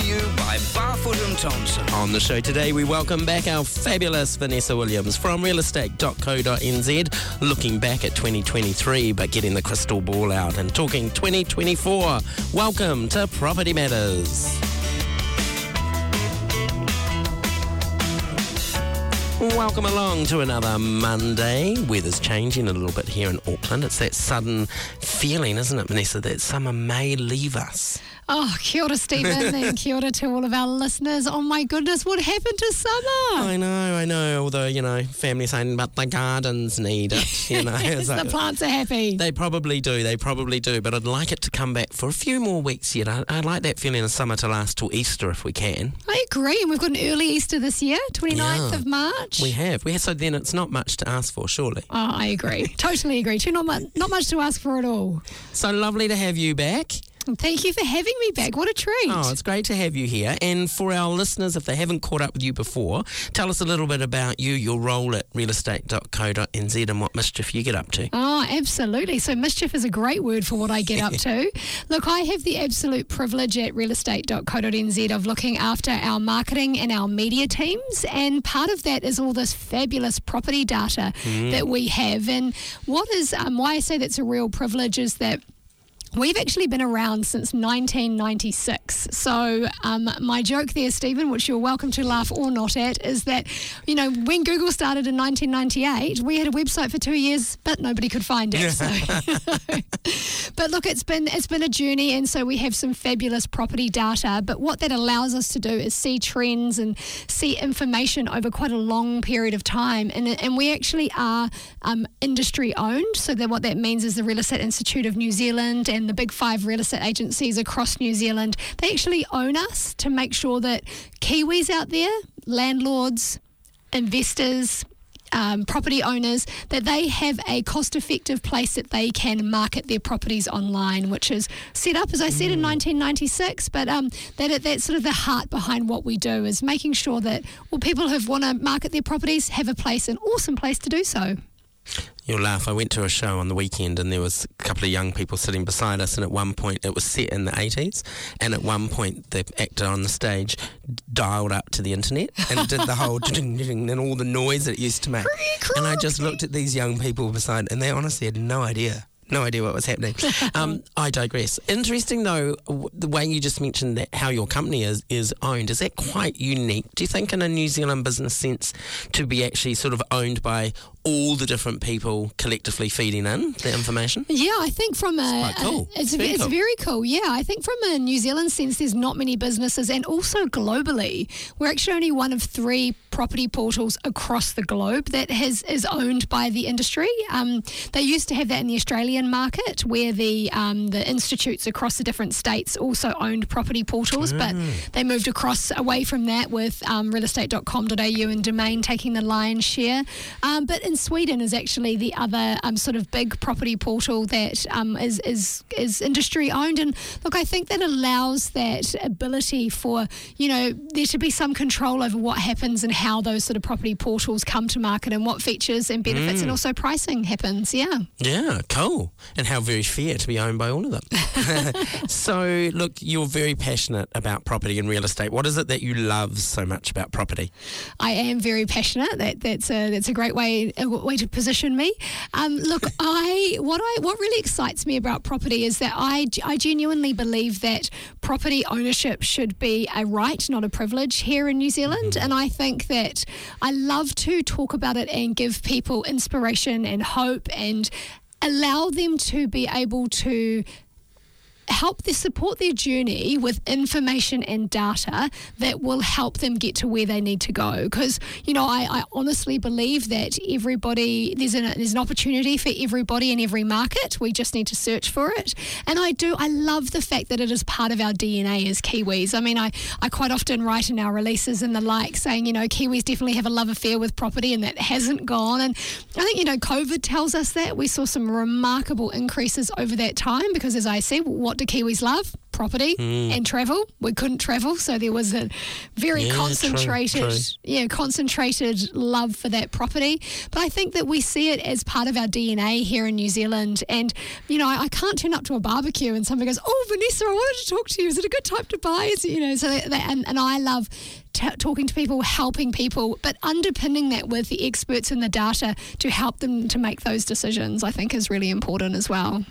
to you by Barfoot and Thompson. On the show today, we welcome back our fabulous Vanessa Williams from realestate.co.nz, looking back at 2023 but getting the crystal ball out and talking 2024. Welcome to Property Matters. Welcome along to another Monday. Weather's changing a little bit here in Auckland. It's that sudden feeling, isn't it, Vanessa, that summer may leave us. Oh, kia ora, Stephen, and kia ora to all of our listeners. Oh my goodness, what happened to summer? I know, I know. Although, you know, family saying, but the gardens need it. You know, yes, the plants are happy. They probably do, they probably do. But I'd like it to come back for a few more weeks yet. I, would like that feeling of summer to last till Easter if we can. I agree. And we've got an early Easter this year, 29th yeah, of March. We have. We have. So then it's not much to ask for, surely. Oh, I agree. totally agree. Too not, much, not much to ask for at all. So lovely to have you back. Thank you for having me back. What a treat. Oh, it's great to have you here. And for our listeners, if they haven't caught up with you before, tell us a little bit about you, your role at realestate.co.nz and what mischief you get up to. Oh, absolutely. So, mischief is a great word for what I get up to. Look, I have the absolute privilege at realestate.co.nz of looking after our marketing and our media teams. And part of that is all this fabulous property data mm. that we have. And what is, um, why I say that's a real privilege is that We've actually been around since 1996. So, um, my joke there, Stephen, which you're welcome to laugh or not at, is that, you know, when Google started in 1998, we had a website for two years, but nobody could find it. So. but look, it's been it's been a journey, and so we have some fabulous property data. But what that allows us to do is see trends and see information over quite a long period of time. And, and we actually are um, industry owned. So, that what that means is the Real Estate Institute of New Zealand and and the big five real estate agencies across New Zealand, they actually own us to make sure that Kiwis out there, landlords, investors, um, property owners that they have a cost effective place that they can market their properties online, which is set up, as I said, mm. in 1996. But um, that that's sort of the heart behind what we do is making sure that well, people who want to market their properties have a place, an awesome place to do so. You'll laugh. I went to a show on the weekend and there was a couple of young people sitting beside us, and at one point it was set in the 80s, and at one point the actor on the stage dialed up to the internet and did the whole ding, ding, and all the noise that it used to make. And I just looked at these young people beside, and they honestly had no idea no idea what was happening. Um, I digress. Interesting though, the way you just mentioned that how your company is is owned. Is that quite unique? Do you think in a New Zealand business sense to be actually sort of owned by all the different people collectively feeding in the information? Yeah, I think from a, it's cool. A, it's, very, it's cool. very cool. Yeah, I think from a New Zealand sense, there's not many businesses, and also globally, we're actually only one of three property portals across the globe that has is owned by the industry. Um, they used to have that in the Australian market, where the um, the institutes across the different states also owned property portals, mm. but they moved across away from that with um, realestate.com.au and Domain taking the lion's share. Um, but in Sweden is actually the other um, sort of big property portal that um, is is is industry owned. And look, I think that allows that ability for you know there to be some control over what happens and how those sort of property portals come to market and what features and benefits mm. and also pricing happens. Yeah. Yeah, cool. And how very fair to be owned by all of them. so, look, you're very passionate about property and real estate. What is it that you love so much about property? I am very passionate. That that's a that's a great way a way to position me. Um, look, I what I what really excites me about property is that I I genuinely believe that property ownership should be a right, not a privilege here in New Zealand, mm-hmm. and I think that I love to talk about it and give people inspiration and hope and allow them to be able to help them support their journey with information and data that will help them get to where they need to go. Because you know, I, I, honestly believe that everybody there's an there's an opportunity for everybody in every market. We just need to search for it. And I do I love the fact that it is part of our DNA as Kiwis. I mean, I I quite often write in our releases and the like saying you know Kiwis definitely have a love affair with property and that hasn't gone. And I think you know COVID tells us that we saw some remarkable increases over that time because as I say, what do Kiwis love? property hmm. and travel. We couldn't travel, so there was a very Yeah, true, concentrated, true. yeah, concentrated love for that property. But I think that we see it as part of our DNA here in New Zealand. And you know, I, I can't turn up to a barbecue and somebody goes, "Oh, Vanessa, I wanted to talk to you. Is it a good time to buy?" Is it, you know, so and, and I love. T- talking to people, helping people, but underpinning that with the experts and the data to help them to make those decisions, I think is really important as well.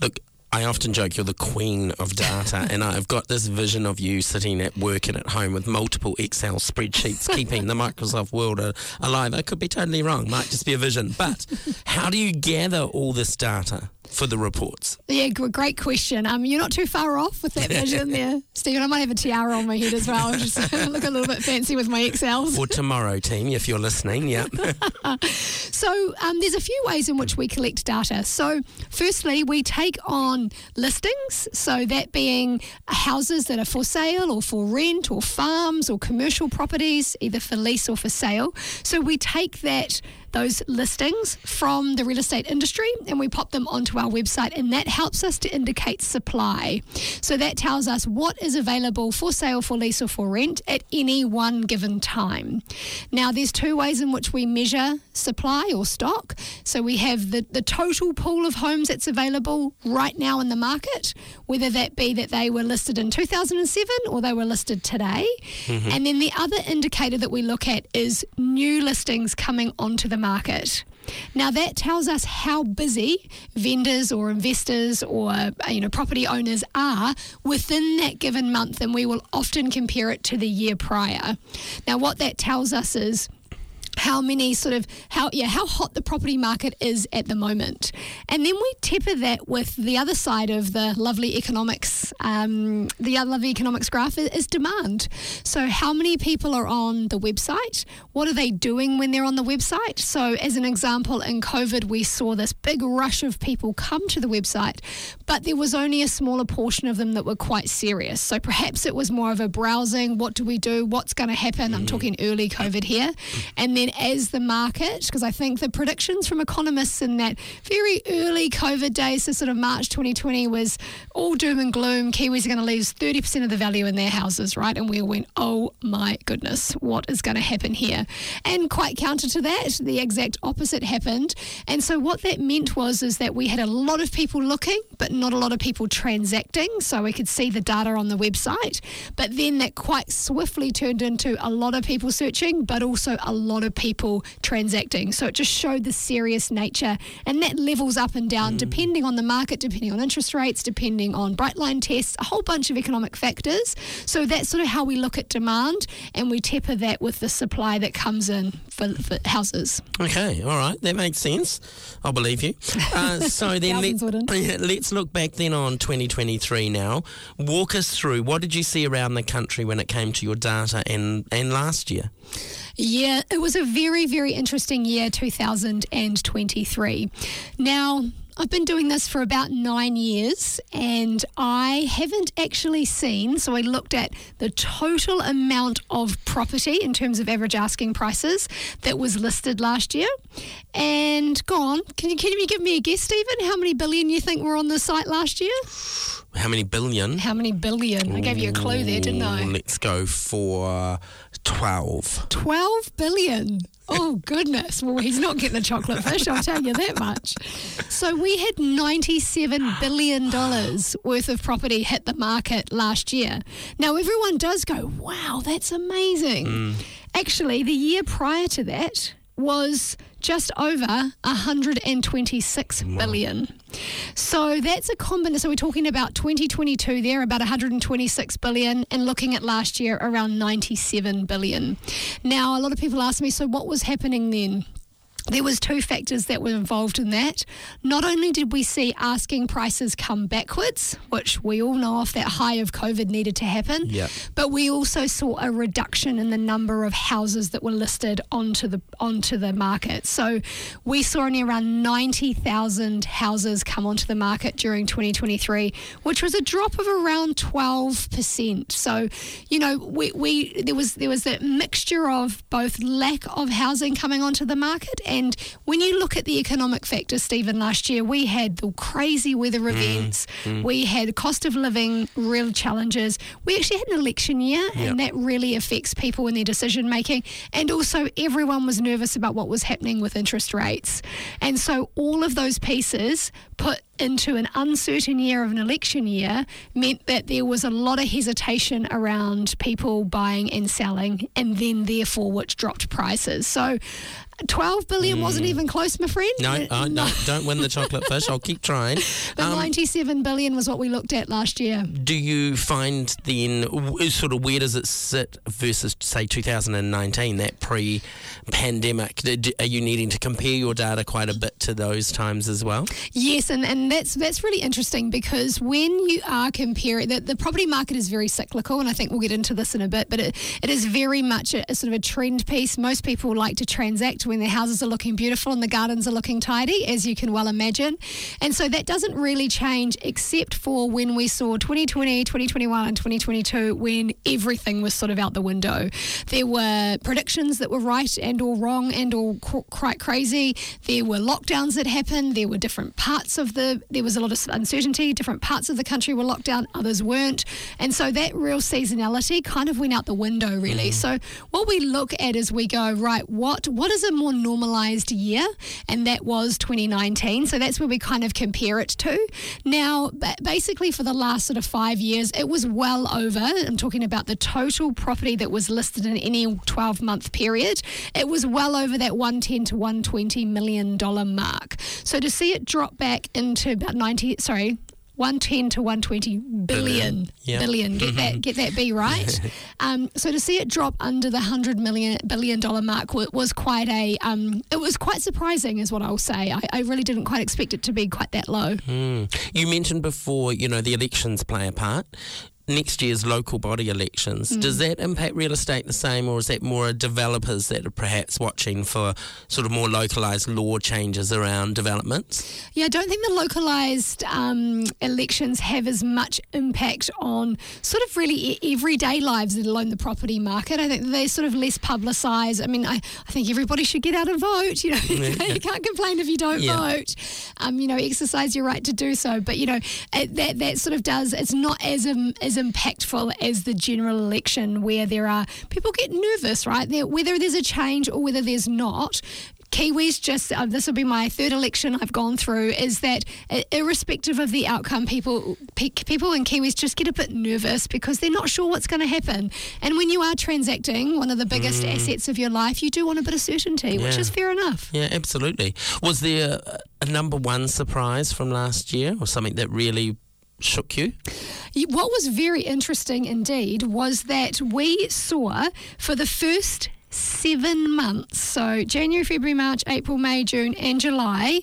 Look, I often joke you're the queen of data, and I've got this vision of you sitting at work and at home with multiple Excel spreadsheets, keeping the Microsoft world uh, alive. I could be totally wrong, might just be a vision. But how do you gather all this data for the reports? Yeah, great question. Um, you're not too far off with that vision there, Stephen. I might have a tiara on my head as well, just look a little bit fancy with my Excels. For tomorrow, team, if you're listening, yeah. So um, there's a few ways in which we collect data. So firstly, we take on listings. So that being houses that are for sale or for rent or farms or commercial properties, either for lease or for sale. So we take that those listings from the real estate industry and we pop them onto our website and that helps us to indicate supply. So that tells us what is available for sale, for lease or for rent at any one given time. Now there's two ways in which we measure supply or stock. So we have the, the total pool of homes that's available right now in the market, whether that be that they were listed in 2007 or they were listed today. Mm-hmm. And then the other indicator that we look at is new listings coming onto the market. Now that tells us how busy vendors or investors or uh, you know property owners are within that given month and we will often compare it to the year prior. Now what that tells us is how many sort of how yeah how hot the property market is at the moment. And then we temper that with the other side of the lovely economics um, the other lovely economics graph is, is demand. So how many people are on the website? What are they doing when they're on the website? So as an example in covid we saw this big rush of people come to the website but there was only a smaller portion of them that were quite serious. So perhaps it was more of a browsing what do we do? What's going to happen? I'm talking early covid here. And then as the market, because I think the predictions from economists in that very early COVID days, so sort of March 2020, was all doom and gloom. Kiwis are going to lose 30% of the value in their houses, right? And we all went, oh my goodness, what is going to happen here? And quite counter to that, the exact opposite happened. And so what that meant was is that we had a lot of people looking, but not a lot of people transacting. So we could see the data on the website. But then that quite swiftly turned into a lot of people searching, but also a lot of people transacting. So it just showed the serious nature, and that levels up and down depending on the market, depending on interest rates, depending on bright line tests, a whole bunch of economic factors. So that's sort of how we look at demand, and we temper that with the supply that comes in for, for houses. Okay, all right, that makes sense. I'll believe you. Uh, so then let, let's look back then on 2023 now. Walk us through what did you see around the country when it came to your data and, and last year? Yeah, it was a very, very interesting year, 2023. Now, I've been doing this for about nine years and I haven't actually seen. So I looked at the total amount of property in terms of average asking prices that was listed last year. And go on, can you, can you give me a guess, Stephen? How many billion you think were on the site last year? How many billion? How many billion? I gave you a clue there, didn't I? Let's go for 12. 12 billion. Oh, goodness. Well, he's not getting a chocolate fish, I'll tell you that much. So, we had $97 billion worth of property hit the market last year. Now, everyone does go, wow, that's amazing. Mm. Actually, the year prior to that was just over 126 billion. So that's a combination. So we're talking about 2022 there, about 126 billion, and looking at last year, around 97 billion. Now, a lot of people ask me, so what was happening then? There was two factors that were involved in that. Not only did we see asking prices come backwards, which we all know if that high of COVID needed to happen, Yep. but we also saw a reduction in the number of houses that were listed onto the onto the market. So we saw only around 90,000 houses come onto the market during 2023, which was a drop of around 12%. So, you know, we, we there was there was that mixture of both lack of housing coming onto the market And when you look at the economic factors, Stephen, last year we had the crazy weather mm, events, mm. we had cost of living real challenges. We actually had an election year, Yep. and that really affects people in their decision making. And also, everyone was nervous about what was happening with interest rates. And so, all of those pieces put into an uncertain year of an election year meant that there was a lot of hesitation around people buying and selling, and then therefore which dropped prices. So 12 billion wasn't even close, my friend. No, Uh, uh, no, don't win the chocolate fish. I'll keep trying. But Um, 97 billion was what we looked at last year. do you find then, sort of, where does it sit versus, say, 2019, that pre pandemic? Are you needing to compare your data quite a bit to those times as well? Yes, and, and that's that's really interesting because when you are comparing, the, the property market is very cyclical, and I think we'll get into this in a bit, but it, it is very much a, a sort of a trend piece. Most people like to transact when their houses are looking beautiful and the gardens are looking tidy, as you can well imagine. And so that doesn't really change except for when we saw 2020, 2021, and 2022 when everything was sort of out the window. There were predictions that were right and all wrong and cr- quite crazy. There were lockdowns that happened. There were different parts of the, there was a lot of uncertainty. Different parts of the country were locked down, others weren't. And so that real seasonality kind of went out the window, really. Mm-hmm. So what we look at is we go, right, what what is a more normalized year? And that was 2019. So that's where we kind of compare it to. Now, basically, for the last sort of five years, it was well over. I'm talking about the total property that was listed in any 12 month period. It was well over that 110 to 120 million dollar mark. So to see it drop back into about 90, sorry. 110 to 120 billion Billion, yeah. billion. Get that get that B right. um, so to see it drop under the 100 million billion dollar mark was quite a um, it was quite surprising is what I'll say. I, I really didn't quite expect it to be quite that low. Mm. You mentioned before, you know, the elections play a part. Next year's local body elections, does that impact real estate the same, or is that more developers that are perhaps watching for sort of more localised law changes around developments? Yeah, I don't think the localised um, elections have as much impact on sort of really everyday lives, let alone the property market. I think they're sort of less publicised. I mean, I, I think everybody should get out and vote. You know, you can't complain if you don't Yeah. vote. Um, you know, exercise your right to do so. But you know, it, that that sort of does. It's not as um, as impactful as the general election, where there are people get nervous, right? There, whether there's a change or whether there's not. Kiwis just, uh, this will be my third election I've gone through, is that uh, irrespective of the outcome, people pe- people in Kiwis just get a bit nervous because they're not sure what's going to happen. And when you are transacting one of the biggest assets of your life, you do want a bit of certainty, which is fair enough. Yeah, absolutely. Was there a number one surprise from last year, or something that really shook you? What was very interesting indeed was that we saw for the first seven months, so January, February, March, April, May, June, and July,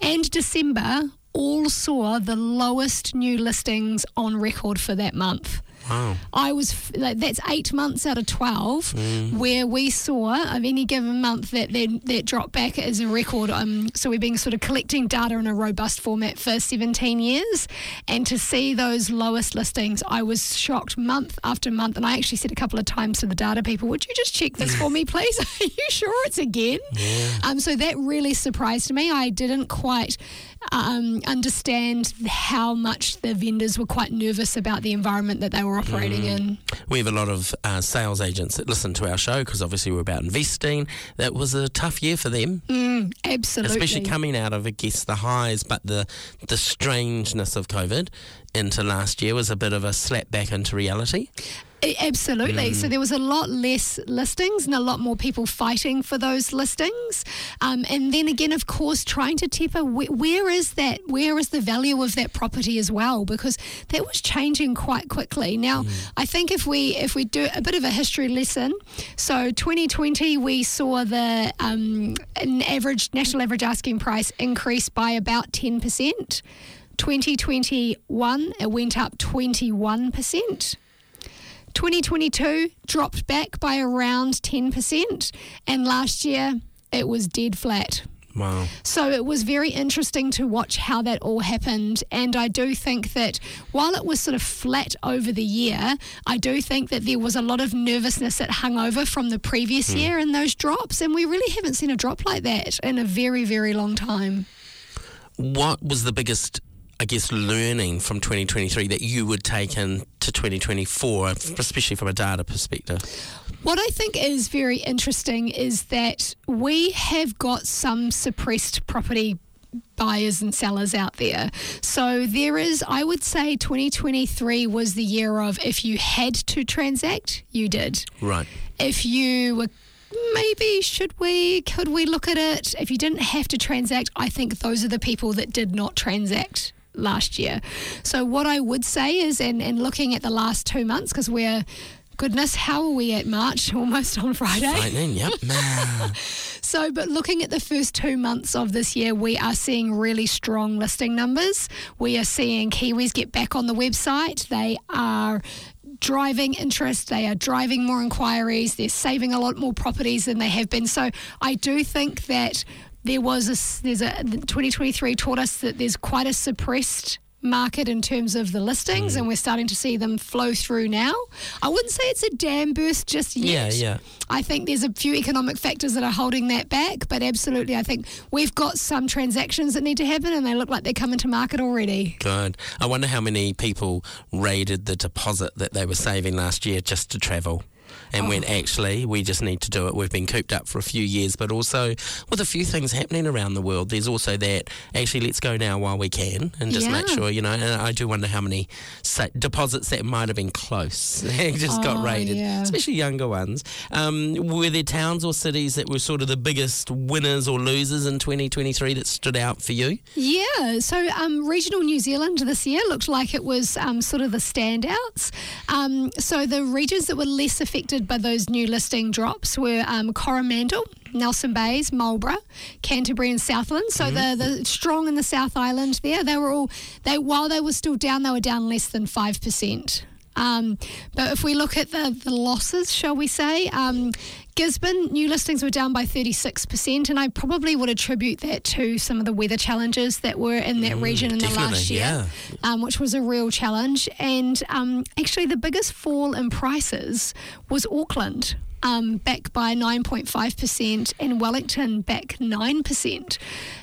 and December, all saw the lowest new listings on record for that month. Wow. I was like, that's eight months out of twelve where we saw of any given month that that, that dropped back as a record. Um, so we've been sort of collecting data in a robust format for 17 years, and to see those lowest listings, I was shocked month after month. And I actually said a couple of times to the data people, "Would you just check this for me, please? Are you sure it's again?" Um, so that really surprised me. I didn't quite um, understand how much the vendors were quite nervous about the environment that they were operating in. We have a lot of uh, sales agents that listen to our show because obviously we're about investing. That was a tough year for them, Absolutely. especially coming out of, I guess, the highs, but the the strangeness of COVID into last year was a bit of a slap back into reality. Absolutely. So there was a lot less listings and a lot more people fighting for those listings. Um, and then again, of course, trying to temper where, where is that? Where is the value of that property as well? Because that was changing quite quickly. Now, I think if we if we do a bit of a history lesson, so 2020 we saw the um, an average national average asking price increase by about 10 percent. 2021 it went up 21 percent. 2022 dropped back by around 10%, and last year it was dead flat. Wow. So it was very interesting to watch how that all happened. And I do think that while it was sort of flat over the year, I do think that there was a lot of nervousness that hung over from the previous hmm. year in those drops. And we really haven't seen a drop like that in a very, very long time. What was the biggest, I guess, learning from 2023 that you would take into 2024, especially from a data perspective? What I think is very interesting is that we have got some suppressed property buyers and sellers out there. So there is, I would say 2023 was the year of if you had to transact, you did. Right. If you were maybe should we could we look at it if you didn't have to transact i think those are the people that did not transact last year so what i would say is and, and looking at the last two months because we're goodness how are we at march almost on friday Lightning, yep. Man. so, but looking at the first two months of this year, we are seeing really strong listing numbers. We are seeing Kiwis get back on the website. They are driving interest, they are driving more inquiries, they're saving a lot more properties than they have been. So, I do think that there was a there's a 2023 taught us that there's quite a suppressed market in terms of the listings Mm. and we're starting to see them flow through now. I wouldn't say it's a dam burst just yet. Yeah, yeah. I think there's a few economic factors that are holding that back, but absolutely I think we've got some transactions that need to happen and they look like they're coming to market already. Good. I wonder how many people raided the deposit that they were saving last year just to travel. And when Oh. actually we just need to do it. We've been cooped up for a few years, but also with a few things happening around the world, there's also that actually let's go now while we can and just make sure, you know. And I do wonder how many deposits that might have been close just got Oh, raided, yeah. especially younger ones. Um, were there towns or cities that were sort of the biggest winners or losers in 2023 that stood out for you? Yeah, so um, regional New Zealand this year looked like it was um, sort of the standouts. Um, so the regions that were less affected by those new listing drops were um, Coromandel, Nelson Bays, Marlborough, Canterbury, and Southland. So the the strong in the South Island there, they were all they while they were still down, they were down less than five percent. Um, but if we look at the, the losses, shall we say, um, Gisborne new listings were down by 36%, and I probably would attribute that to some of the weather challenges that were in that region in the last year, um, which was a real challenge. And um, actually, the biggest fall in prices was Auckland. Um, back by 9.5% and Wellington back 9%.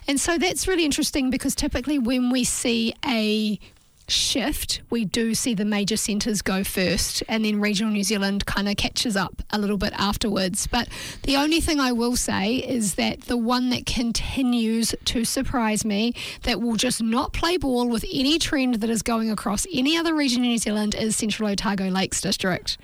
And so that's really interesting because typically when we see a shift, we do see the major centres go first, and then regional New Zealand kind of catches up a little bit afterwards. But the only thing I will say is that the one that continues to surprise me, that will just not play ball with any trend that is going across any other region in New Zealand, is Central Otago Lakes District.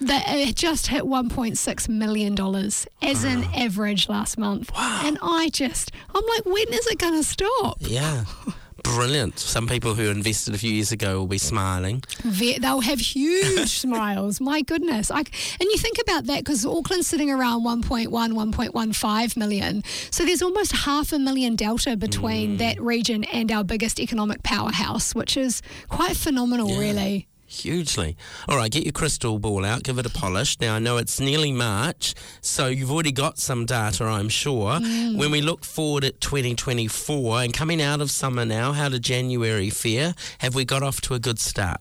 That uh, it just hit 1.6 million dollars as an average last month, and I just I'm like, when is it going to stop? Yeah. Brilliant. Some people who invested a few years ago will be smiling. Ve- they'll have huge smiles. My goodness. I, and you think about that because Auckland's sitting around 1.1, 1.15 million. So there's almost half a million delta between mm. that region and our biggest economic powerhouse, which is quite phenomenal, Yeah. really. Hugely. All right, get your crystal ball out, give it a polish. Now, I know it's nearly March, so you've already got some data, I'm sure. Mm. When we look forward at 2024 and coming out of summer now, how did January fare? Have we got off to a good start?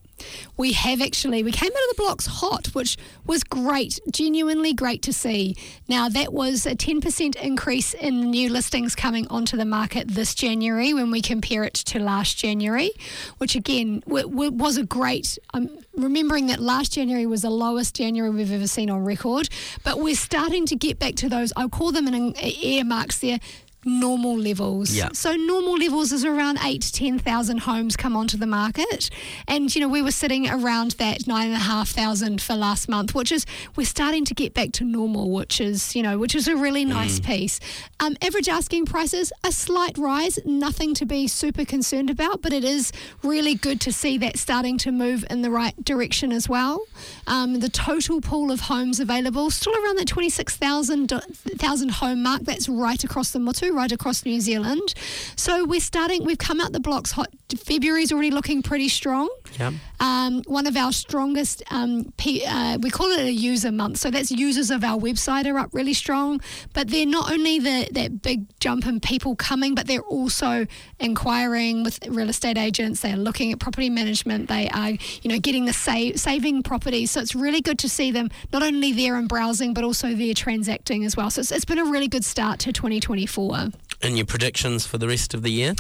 We have actually. We came out of the blocks hot, which was great, genuinely great to see. Now, that was a 10% increase in new listings coming onto the market this January when we compare it to last January, which again w- w- was a great. Um, remembering that last January was the lowest January we've ever seen on record, but we're starting to get back to those, I'll call them in earmarks there. Normal levels. Yeah. So normal levels is around eight to ten thousand homes come onto the market, and you know we were sitting around that nine and a half thousand for last month, which is we're starting to get back to normal, which is you know which is a really nice piece. Um, average asking prices a slight rise, nothing to be super concerned about, but it is really good to see that starting to move in the right direction as well. Um, the total pool of homes available still around that twenty six thousand thousand home mark. That's right across the Motu, right across New Zealand. So we're starting. We've come out the blocks hot February is already looking pretty strong. Yeah. Um, one of our strongest, um, P, uh, we call it a user month. So that's users of our website are up really strong. But they're not only the, that big jump in people coming, but they're also inquiring with real estate agents. They're looking at property management. They are, you know, getting the save, saving properties. So it's really good to see them not only there and browsing, but also there transacting as well. So it's, it's been a really good start to 2024. And your predictions for the rest of the year?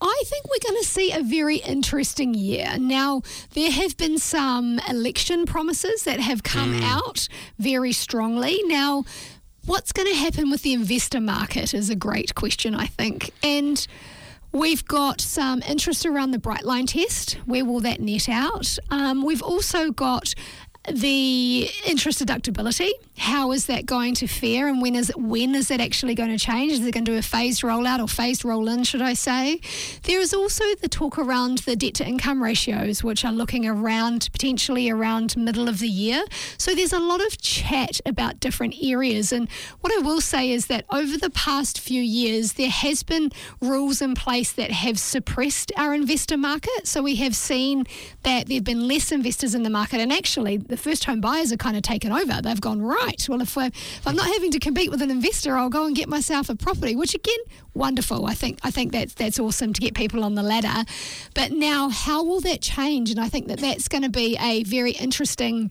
I think we're going to see a very interesting year. Now, there have been some election promises that have come out very strongly. Now, what's going to happen with the investor market is a great question, I think. And We've got some interest around the Bright Line test. Where will that net out? Um, we've also got the interest deductibility. How is that going to fare, and when is it, when is that actually going to change? Is it going to do a phased rollout or phased roll in? Should I say? There is also the talk around the debt to income ratios, which are looking around potentially around middle of the year. So there's a lot of chat about different areas. And what I will say is that over the past few years, there has been rules in place that have suppressed our investor market. So we have seen that there have been less investors in the market, and actually the first home buyers are kind of taken over. They've gone right. Well, if, if I'm not having to compete with an investor, I'll go and get myself a property. Which again, wonderful. I think I think that's that's awesome to get people on the ladder. But now, how will that change? And I think that that's going to be a very interesting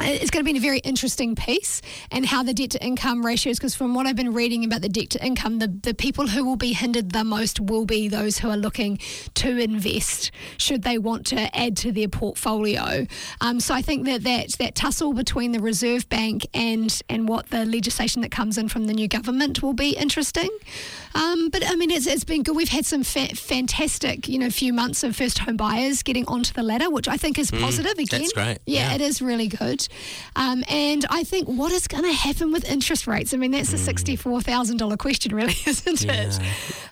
it's going to be a very interesting piece and how the debt to income ratios because from what I've been reading about the debt to income the, the people who will be hindered the most will be those who are looking to invest should they want to add to their portfolio. Um, so I think that, that that tussle between the Reserve Bank and and what the legislation that comes in from the new government will be interesting um, but I mean it's, it's been good we've had some fa- fantastic you know few months of first home buyers getting onto the ladder which I think is positive again that's great. yeah, Yeah. it is really good um, and I think what is going to happen with interest rates? I mean, that's a $64,000 question, really, isn't it?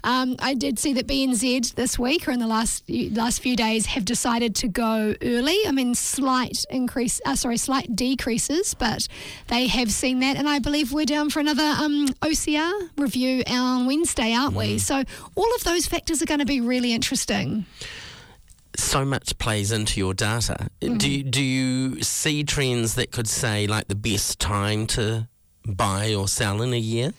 Um, I did see that BNZ this week or in the last last few days have decided to go early. I mean, slight increase, uh, sorry, slight decreases, but they have seen that. And I believe we're down for another um, OCR review on Wednesday, aren't we? Mm. So all of those factors are going to be really interesting. so much plays into your data. Mm-hmm. Do you, do you see trends that could say like the best time to buy or sell in a year?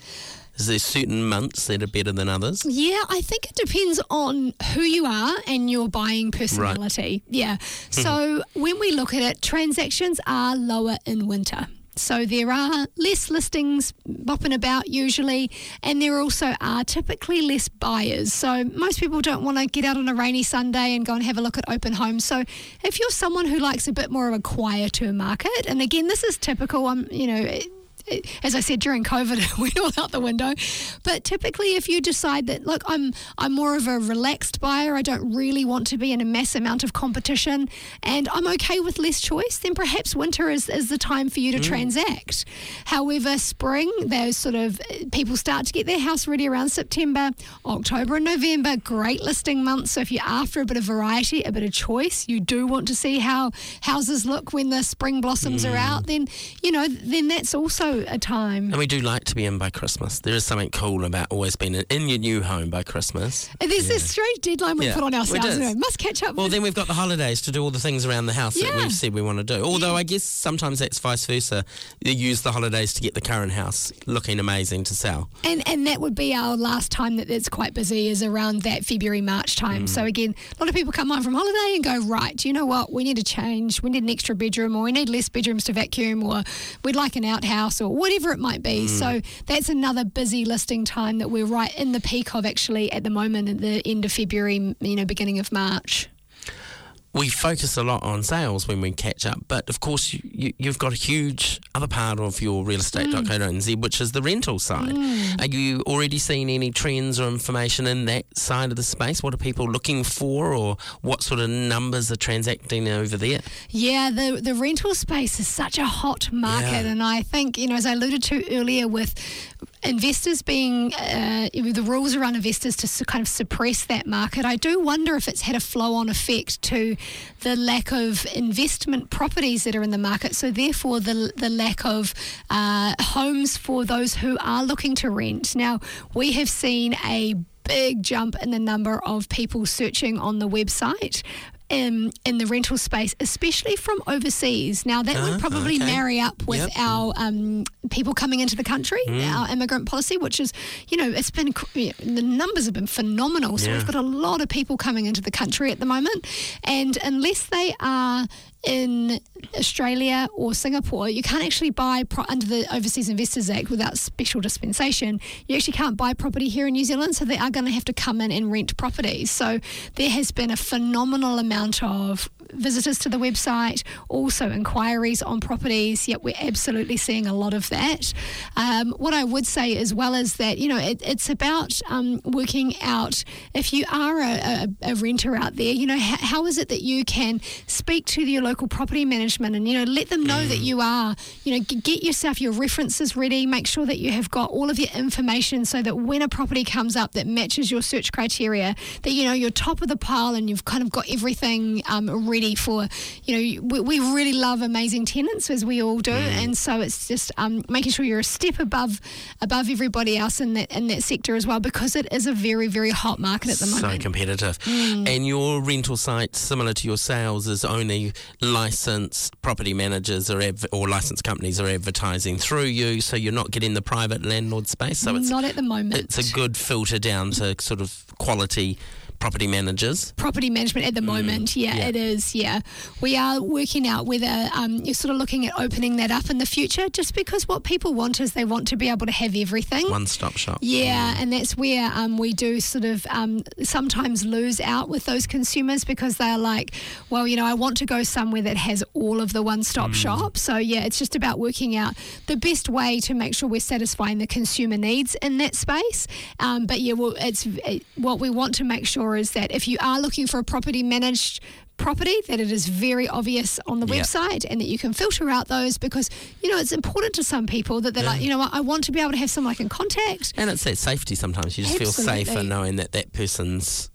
Is there certain months that are better than others? Yeah, I think it depends on who you are and your buying personality. Yeah. Mm-hmm. So when we look at it, transactions are lower in winter. So there are less listings bopping about usually, and there also are typically less buyers. So most people don't want to get out on a rainy Sunday and go and have a look at open homes. So if you're someone who likes a bit more of a quieter market, and again, this is typical. I'm, you know. As I said during COVID, it went all out the window. But typically, if you decide that, look, I'm I'm more of a relaxed buyer, I don't really want to be in a mass amount of competition, and I'm okay with less choice, then perhaps winter is, is the time for you to mm. transact. However, spring, those sort of uh, people start to get their house ready around September, October, and November. Great listing months. So if you're after a bit of variety, a bit of choice, you do want to see how houses look when the spring blossoms are mm. out. Then you know, then that's also a time. And we do like to be in by Christmas. There is something cool about always being in- your new home by Christmas. And There's this strange deadline we Yeah, put on ourselves. You must catch up. Well, then we've got the holidays to do all the things around the house that we've said we want to do. Although I guess sometimes that's vice versa. You use the holidays to get the current house looking amazing to sell. and and that would be our last time that it's quite busy is around that February March time. Mm. So again, a lot of people come home from holiday and go right. Do you know what? We need to change. We need an extra bedroom, or we need less bedrooms to vacuum, or we'd like an outhouse, or whatever it might Mm. be. So that's another busy listing time that we're right in the peak of actually at the moment at the end of February, you know, beginning of March. We focus a lot on sales when we catch up, but of course you, you, you've got a huge other part of your realestate.co.nz, which is the rental side. Are you already seeing any trends or information in that side of the space? What are people looking for, or what sort of numbers are transacting over there? Yeah, the the rental space is such a hot market, Yeah. and I think you know, as I alluded to earlier, with investors being uh, the rules around investors to kind of suppress that market, I do wonder if it's had a flow-on effect to the lack of investment properties that are in the market. So therefore, the the lack of uh, homes for those who are looking to rent. Now we have seen a big jump in the number of people searching on the website. Um, in the rental space, especially from overseas. Now, that Ah, would probably okay. marry up with Yep. our um, people coming into the country, Mm. our immigrant policy, which is, you know, it's been, the numbers have been phenomenal. So Yeah. we've got a lot of people coming into the country at the moment. And unless they are in Australia or Singapore, you can't actually buy pro- under the Overseas Investors Act without special dispensation. You actually can't buy property here in New Zealand, so they are going to have to come in and rent properties. So there has been a phenomenal amount of visitors to the website, also inquiries on properties. Yep, we're absolutely seeing a lot of that. Um, what I would say as well is that you know it, it's about um, working out if you are a, a, a renter out there. You know h- how is it that you can speak to your local property management and you know let them know that you are you know g- get yourself your references ready. Make sure that you have got all of your information so that when a property comes up that matches your search criteria, that you know you're top of the pile and you've kind of got everything um, ready for you know we, we really love amazing tenants as we all do, and so it's just um, making sure you're a step above above everybody else in that in that sector as well because it is a very very hot market at the so moment. So competitive. Mm. And your rental site, similar to your sales, is only licensed property managers or adv- or licensed companies are advertising through you, so you're not getting the private landlord space. So it's Not at the moment. it's a good filter down to sort of quality property managers. property management at the moment. Yeah, Mm. Yeah. it is. Yeah, we are working out whether um, you're sort of looking at opening that up in the future, just because what people want is they want to be able to have everything. One stop shop. Yeah, and that's where um, we do sort of um, sometimes lose out with those consumers because they're like, well, you know, I want to go somewhere that has all of the one stop shop. So, yeah, it's just about working out the best way to make sure we're satisfying the consumer needs in that space. Um, but, yeah, well, it's it, what we want to make sure is that if you are looking for a property managed property that it is very obvious on the Yeah. website and that you can filter out those because you know it's important to some people that they're like you know what I want to be able to have someone I can contact And it's that safety sometimes. You just feel Absolutely. safer knowing that that person's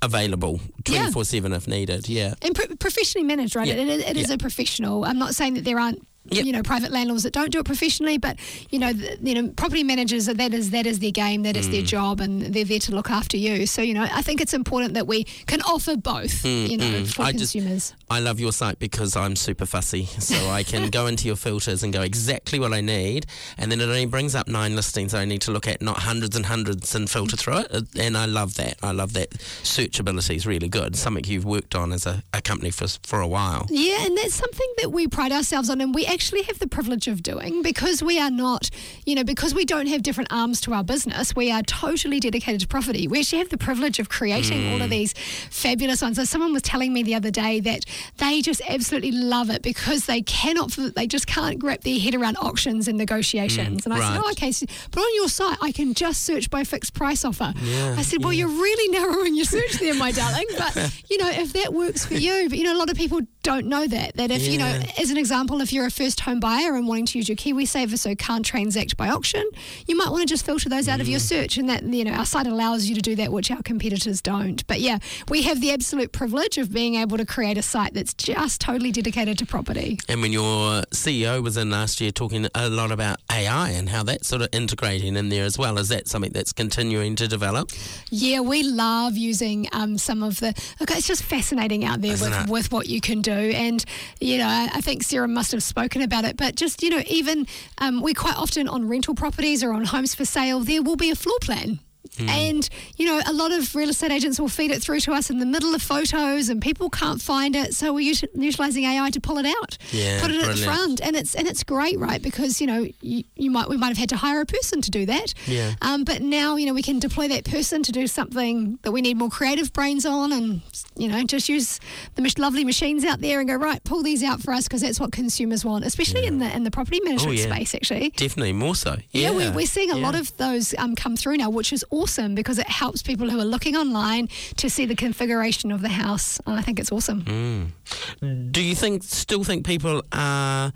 available Yeah. 24 7 if needed. Yeah. and pro- professionally managed, right? Yeah. It, it, it is Yeah. a professional. I'm not saying that there aren't. Yep. You know, private landlords that don't do it professionally, but you know, the, you know, property managers that is that is their game, that is their Mm. job, and they're there to look after you. So you know, I think it's important that we can offer both. you know, mm. for I just- consumers. I love your site because I'm super fussy. So I can go into your filters and go exactly what I need. And then it only brings up nine listings I need to look at, not hundreds and hundreds and filter through it. Uh, And I love that. I love that. Searchability is really good. Something you've worked on as a, a company for, for a while. Yeah, and that's something that we pride ourselves on, and we actually have the privilege of doing because we are not, you know, because we don't have different arms to our business. We are totally dedicated to property. We actually have the privilege of creating all of mm. these fabulous ones. So someone was telling me the other day that they just absolutely love it because they cannot, they just can't grab their head around auctions and negotiations. Mm, and I right. said, oh, okay, so, but on your site, I can just search by fixed price offer. Yeah, I said, well, you're really narrowing your search there, my darling. But you know, if that works for you, but you know, a lot of people don't know that. That if you know, as an example, if you're a first home buyer and wanting to use your KiwiSaver so can't transact by auction, you might want to just filter those out of your search, and that you know, our site allows you to do that, which our competitors don't. But yeah, we have the absolute privilege of being able to create a site that's just totally dedicated to property. And when your CEO was in last year talking a lot about AI and how that's sort of integrating in there as well, is that something that's continuing to develop? Yeah, we love using um, some of the. Look, it's just fascinating out there Isn't with, it? with what you can do. And, you know, I I think Sarah must have spoken about it, but just, you know, even um, we quite often on rental properties or on homes for sale, there will be a floor plan. Hmm. And, you know, a lot of real estate agents will feed it through to us in the middle of photos and people can't find it. So we're uti- utilising AI to pull it out, Yeah, put it at the front. And it's and it's great, right? Because, you know, you, you might we might have had to hire a person to do that. Yeah. Um, but now, you know, we can deploy that person to do something that we need more creative brains on and, you know, just use the lovely machines out there and go, right, pull these out for us because that's what consumers want, especially in the in the property management Oh, yeah. space, actually. Definitely more so. Yeah, Yeah, we, we're seeing a lot of those um, come through now, which is awesome because it helps people who are looking online to see the configuration of the house. And I think it's awesome. Mm. Do you think still think people are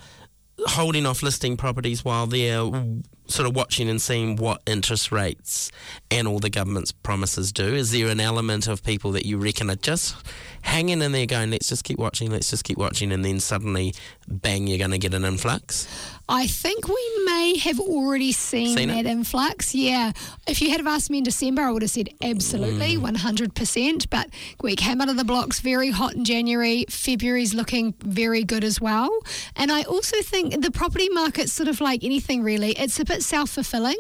holding off listing properties while they're sort of watching and seeing what interest rates and all the government's promises do? Is there an element of people that you reckon are just hanging in there going, let's just keep watching, let's just keep watching, and then suddenly bang, you're going to get an influx? I think we may have already seen, Seen that influx. Yeah. If you had have asked me in December, I would have said absolutely, Mm. 100%. But we came out of the blocks very hot in January. February's looking very good as well. And I also think the property market's sort of like anything really, it's a bit self fulfilling.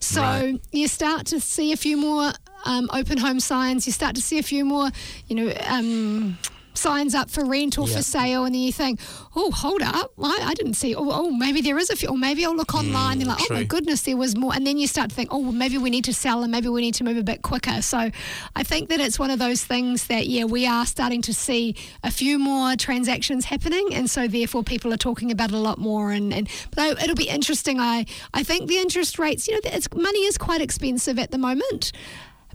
So Right. you start to see a few more um, open home signs, you start to see a few more, you know, um, signs up for rent or Yeah. for sale, and then you think, oh, hold up, I, I didn't see, oh, oh, maybe there is a few, or maybe I'll look online. They're mm, like, oh my goodness, there was more. And then you start to think, oh, well, maybe we need to sell and maybe we need to move a bit quicker. So I think that it's one of those things that, yeah, we are starting to see a few more transactions happening. And so therefore people are talking about it a lot more. And, and but it'll be interesting. I, I think the interest rates, you know, it's, money is quite expensive at the moment.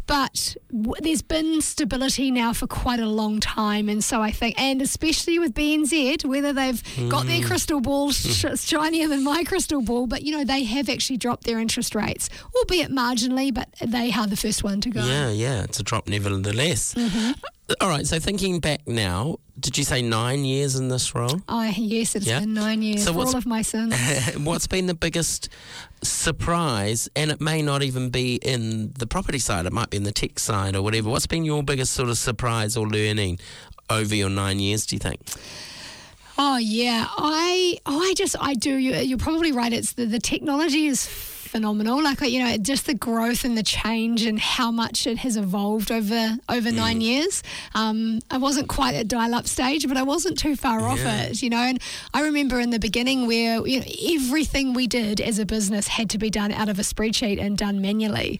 But w- there's been stability now for quite a long time, and so I think, and especially with BNZ, whether they've got their crystal ball sh- shinier than my crystal ball, but you know they have actually dropped their interest rates, albeit marginally, but they are the first one to go. Yeah, yeah, it's a drop nevertheless. Mm-hmm. All right, so thinking back now, did you say nine years in this role? Oh yes, it's Yeah. been nine years So all of my sins. What's been the biggest surprise? And it may not even be in the property side, it might be in the tech side or whatever. What's been your biggest sort of surprise or learning over your nine years, do you think? Oh yeah, I oh I just I do. You, you're probably right. It's the the technology is phenomenal. Like you know, just the growth and the change and how much it has evolved over over nine years. Um, I wasn't quite at dial-up stage, but I wasn't too far off it. You know, and I remember in the beginning where you know everything we did as a business had to be done out of a spreadsheet and done manually.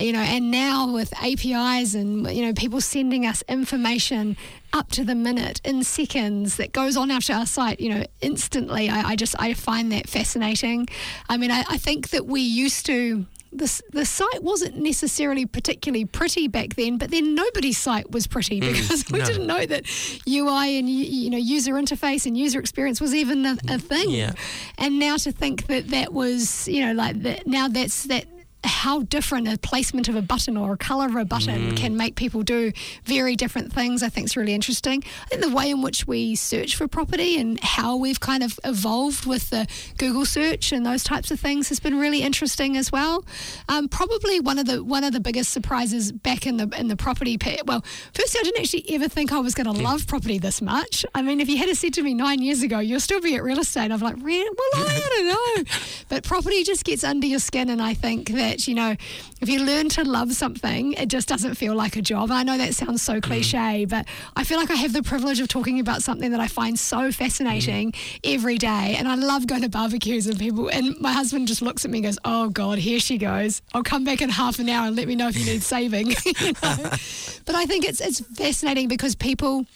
You know, and now with APIs and you know people sending us information up to the minute in seconds that goes on after our site, you know, instantly. I, I just I find that fascinating. I mean, I, I think that we used to. The, the site wasn't necessarily particularly pretty back then, but then nobody's site was pretty mm. because we no. didn't know that UI and you, you know user interface and user experience was even a, a thing. Yeah. And now to think that that was you know like that now that's that how different a placement of a button or a color of a button can make people do very different things. I think is really interesting. I think the way in which we search for property and how we've kind of evolved with the Google search and those types of things has been really interesting as well. Um, probably one of the one of the biggest surprises back in the in the property. Pa- well, firstly, I didn't actually ever think I was going to love property this much. I mean, if you had said to me nine years ago, you'll still be at real estate, I'm like, well, I don't know. But property just gets under your skin, and I think that you know, if you learn to love something, it just doesn't feel like a job. I know that sounds so mm. cliche, but I feel like I have the privilege of talking about something that I find so fascinating mm. every day, and I love going to barbecues and people. And my husband just looks at me and goes, "Oh God, here she goes. I'll come back in half an hour and let me know if you need saving." You know? But I think it's it's fascinating because people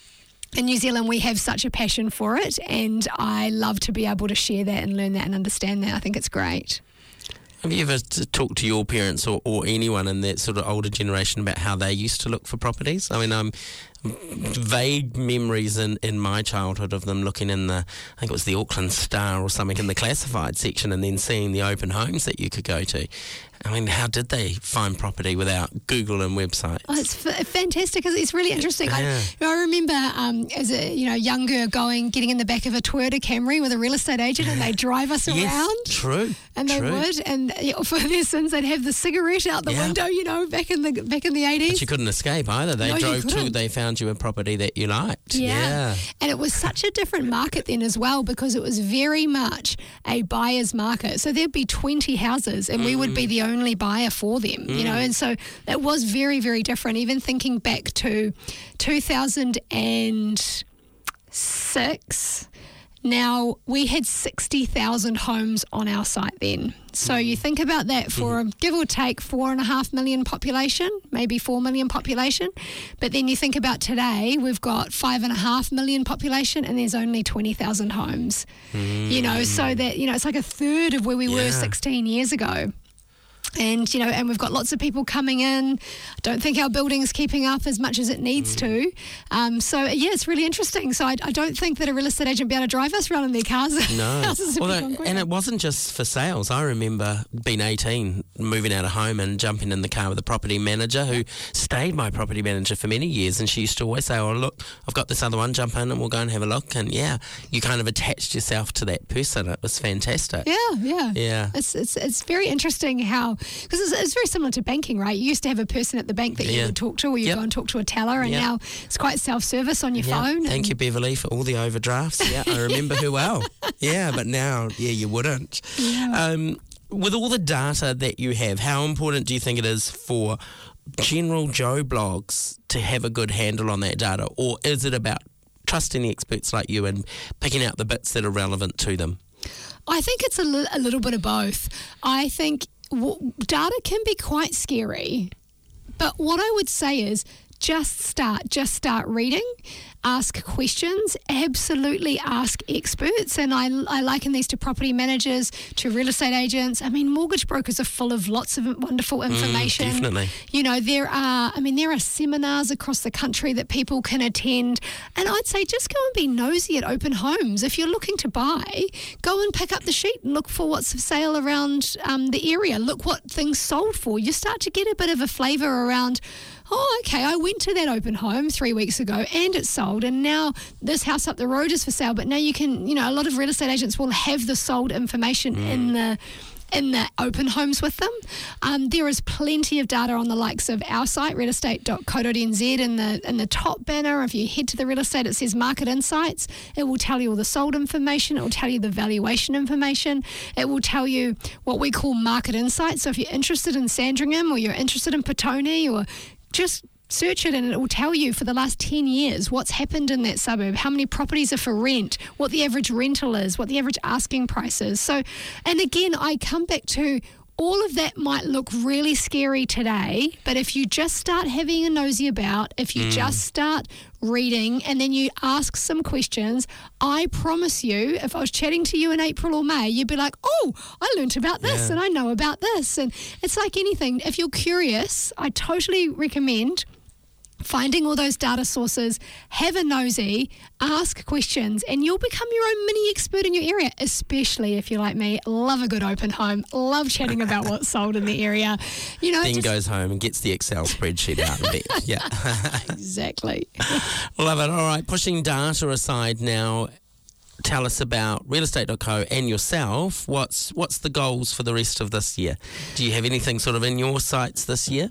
in New Zealand, we have such a passion for it, and I love to be able to share that and learn that and understand that. I think it's great. Have you ever t- talked to your parents or, or anyone in that sort of older generation about how they used to look for properties? I mean, I'm vague memories in, in my childhood of them looking in the, I think it was the Auckland Star or something in the classified section and then seeing the open homes that you could go to. I mean, how did they find property without Google and websites? Oh, it's f- fantastic. It's- really interesting. Yeah. I, I remember um, as a you know younger going getting in the back of a Toyota Camry with a real estate agent, and they drive us yes, around. true. And they true. would, and you know, for their sins, they'd have the cigarette out the Yeah. window, you know, back in the back in the But eighties. you couldn't escape either. They No, drove to, they found you a property that you liked. Yeah. And it was such a different market then as well because it was very much a buyer's market. So there'd be 20 houses and we Mm. would be the only buyer for them, you mm. know. And so it was very, very different. Even thinking back to 2006. Now, we had 60,000 homes on our site then. So you think about that for mm-hmm. a give or take four and a half million population, maybe four million population. But then you think about today, we've got five and a half million population and there's only 20,000 homes. You know, so mm. that, you know, it's like a third of where we were 16 years ago. And you know and we've got lots of people coming in i don't think our building is keeping up as much as it needs to um, so yeah it's really interesting so I, I don't think that a real estate agent will be able to drive us around in their cars No. Houses have Well, become that- quicker. and it wasn't just for sales. I remember being 18, moving out of home and jumping in the car with a property manager who stayed my property manager for many years. And she used to always say, Oh, look, I've got this other one, jump in and we'll go and have a look. And yeah, you kind of attached yourself to that person. It was fantastic. yeah yeah Yeah. It's, it's, it's very interesting how, because it's, it's very similar to banking, right? You used to have a person at the bank that you Yeah. would talk to, or you Yep. go and talk to a teller, and Yep. now it's quite self service on your Yeah. phone. Thank you, Beverly, for all the overdrafts. Yeah, I remember her well. Yeah, but now, yeah, you wouldn't. Um, with all the data that you have, how important do you think it is for general Joe Bloggs to have a good handle on that data? Or is it about trusting the experts like you and picking out the bits that are relevant to them? I think it's a, li- a little bit of both. I think w- data can be quite scary, but what I would say is just start, just start reading, ask questions, absolutely ask experts. And I, I liken these to property managers, to real estate agents. I mean, mortgage brokers are full of lots of wonderful information. definitely. You know, there are, I mean, there are seminars across the country that people can attend. And I'd say just go and be nosy at open homes. If you're looking to buy, go and pick up the sheet and look for what's for sale around um, the area. Look what things sold for. You start to get a bit of a flavour around. Oh, okay. I went to that open home three weeks ago and it sold, and now this house up the road is for sale. But now you can, you know, a lot of real estate agents will have the sold information in the in the open homes with them. Um, there is plenty of data on the likes of our site, realestate.co.nz. In the in the top banner, if you head to the real estate, it says Market Insights. It will tell you all the sold information. It will tell you the valuation information. It will tell you what we call market insights. So if you're interested in Sandringham or you're interested in Petone or just search it and it will tell you for the last 10 years what's happened in that suburb, how many properties are for rent, what the average rental is, what the average asking price is. So, and again, I come back to all of that might look really scary today, but if you just start having a nosy about, if you mm. just start reading and then you ask some questions, I promise you, if I was chatting to you in April or May, you'd be like, oh, I learnt about this Yeah. and I know about this. And it's like anything. If you're curious, I totally recommend finding all those data sources, have a nosy, ask questions, and you'll become your own mini expert in your area, especially if you're like me, love a good open home, love chatting about what's sold in the area. You know, Then just- goes home and gets the Excel spreadsheet out of it. Yeah. exactly. Love it. All right, pushing data aside now, tell us about realestate.co and yourself. What's what's the goals for the rest of this year? Do you have anything sort of in your sights this year?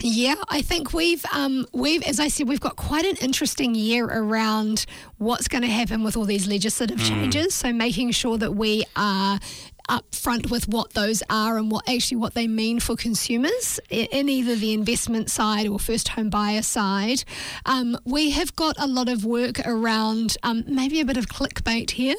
Yeah, I think we've um, we've as I said, we've got quite an interesting year around what's going to happen with all these legislative changes. So making sure that we are upfront with what those are and what actually what they mean for consumers in either the investment side or first home buyer side. Um, we have got a lot of work around um, maybe a bit of clickbait here,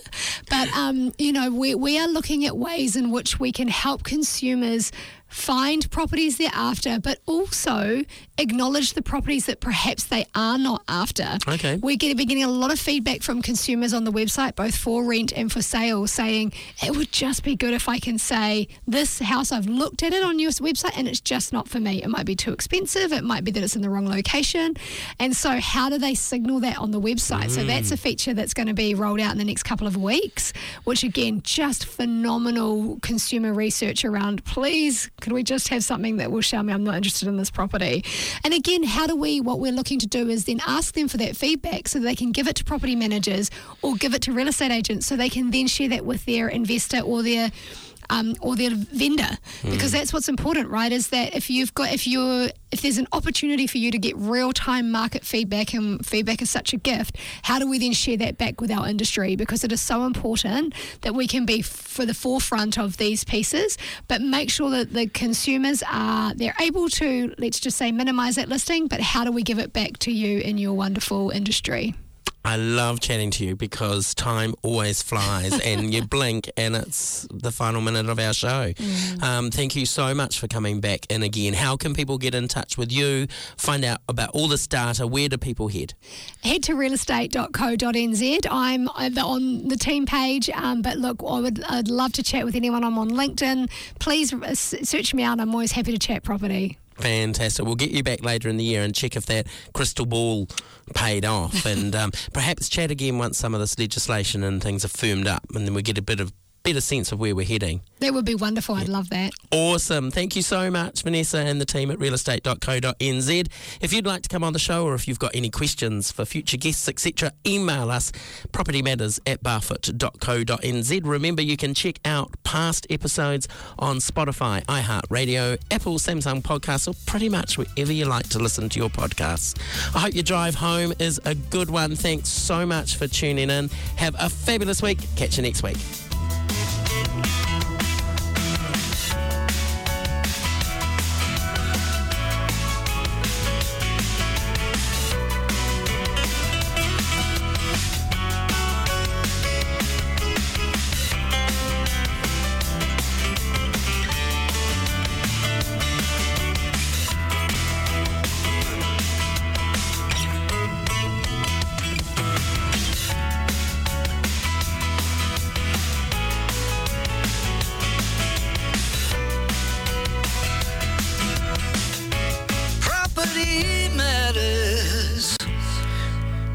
but um, you know we we are looking at ways in which we can help consumers find properties they're after, but also acknowledge the properties that perhaps they are not after. Okay. We're getting, we're getting a lot of feedback from consumers on the website, both for rent and for sale, saying it would just be good if I can say, This house, I've looked at it on your website and it's just not for me. It might be too expensive, it might be that it's in the wrong location. And so, how do they signal that on the website? So, that's a mm. feature that's going to be rolled out in the next couple of weeks, which again, just phenomenal consumer research around. Please, could we just have something that will show me I'm not interested in this property? And again, how do we, what we're looking to do is then ask them for that feedback so they can give it to property managers or give it to real estate agents so they can then share that with their investor or their um, or their vendor because that's what's important right is that if you've got if you're if there's an opportunity for you to get real-time market feedback and feedback is such a gift how do we then share that back with our industry? Because it is so important that we can be for the forefront of these pieces but make sure that the consumers are they're able to let's just say minimize that listing but how do we give it back to you in your wonderful industry I love chatting to you because time always flies and you blink and it's the final minute of our show. Mm. Um, thank you so much for coming back in again. How can people get in touch with you, find out about all this data? Where do people head? Head to realestate.co.nz. I'm on the team page, um, but look, I would I'd love to chat with anyone. I'm on LinkedIn. Please search me out. I'm always happy to chat property. Fantastic. We'll get you back later in the year and check if that crystal ball paid off and um, perhaps chat again once some of this legislation and things are firmed up and then we get a bit of better sense of where we're heading. That would be wonderful. I'd love that. Awesome. Thank you so much, Vanessa and the team at realestate.co.nz. If you'd like to come on the show or if you've got any questions for future guests, etc., email us propertymatters at barfoot.co.nz. Remember, you can check out past episodes on Spotify, iHeartRadio, Apple, Samsung Podcasts, or pretty much wherever you like to listen to your podcasts. I hope your drive home is a good one. Thanks so much for tuning in. Have a fabulous week. Catch you next week.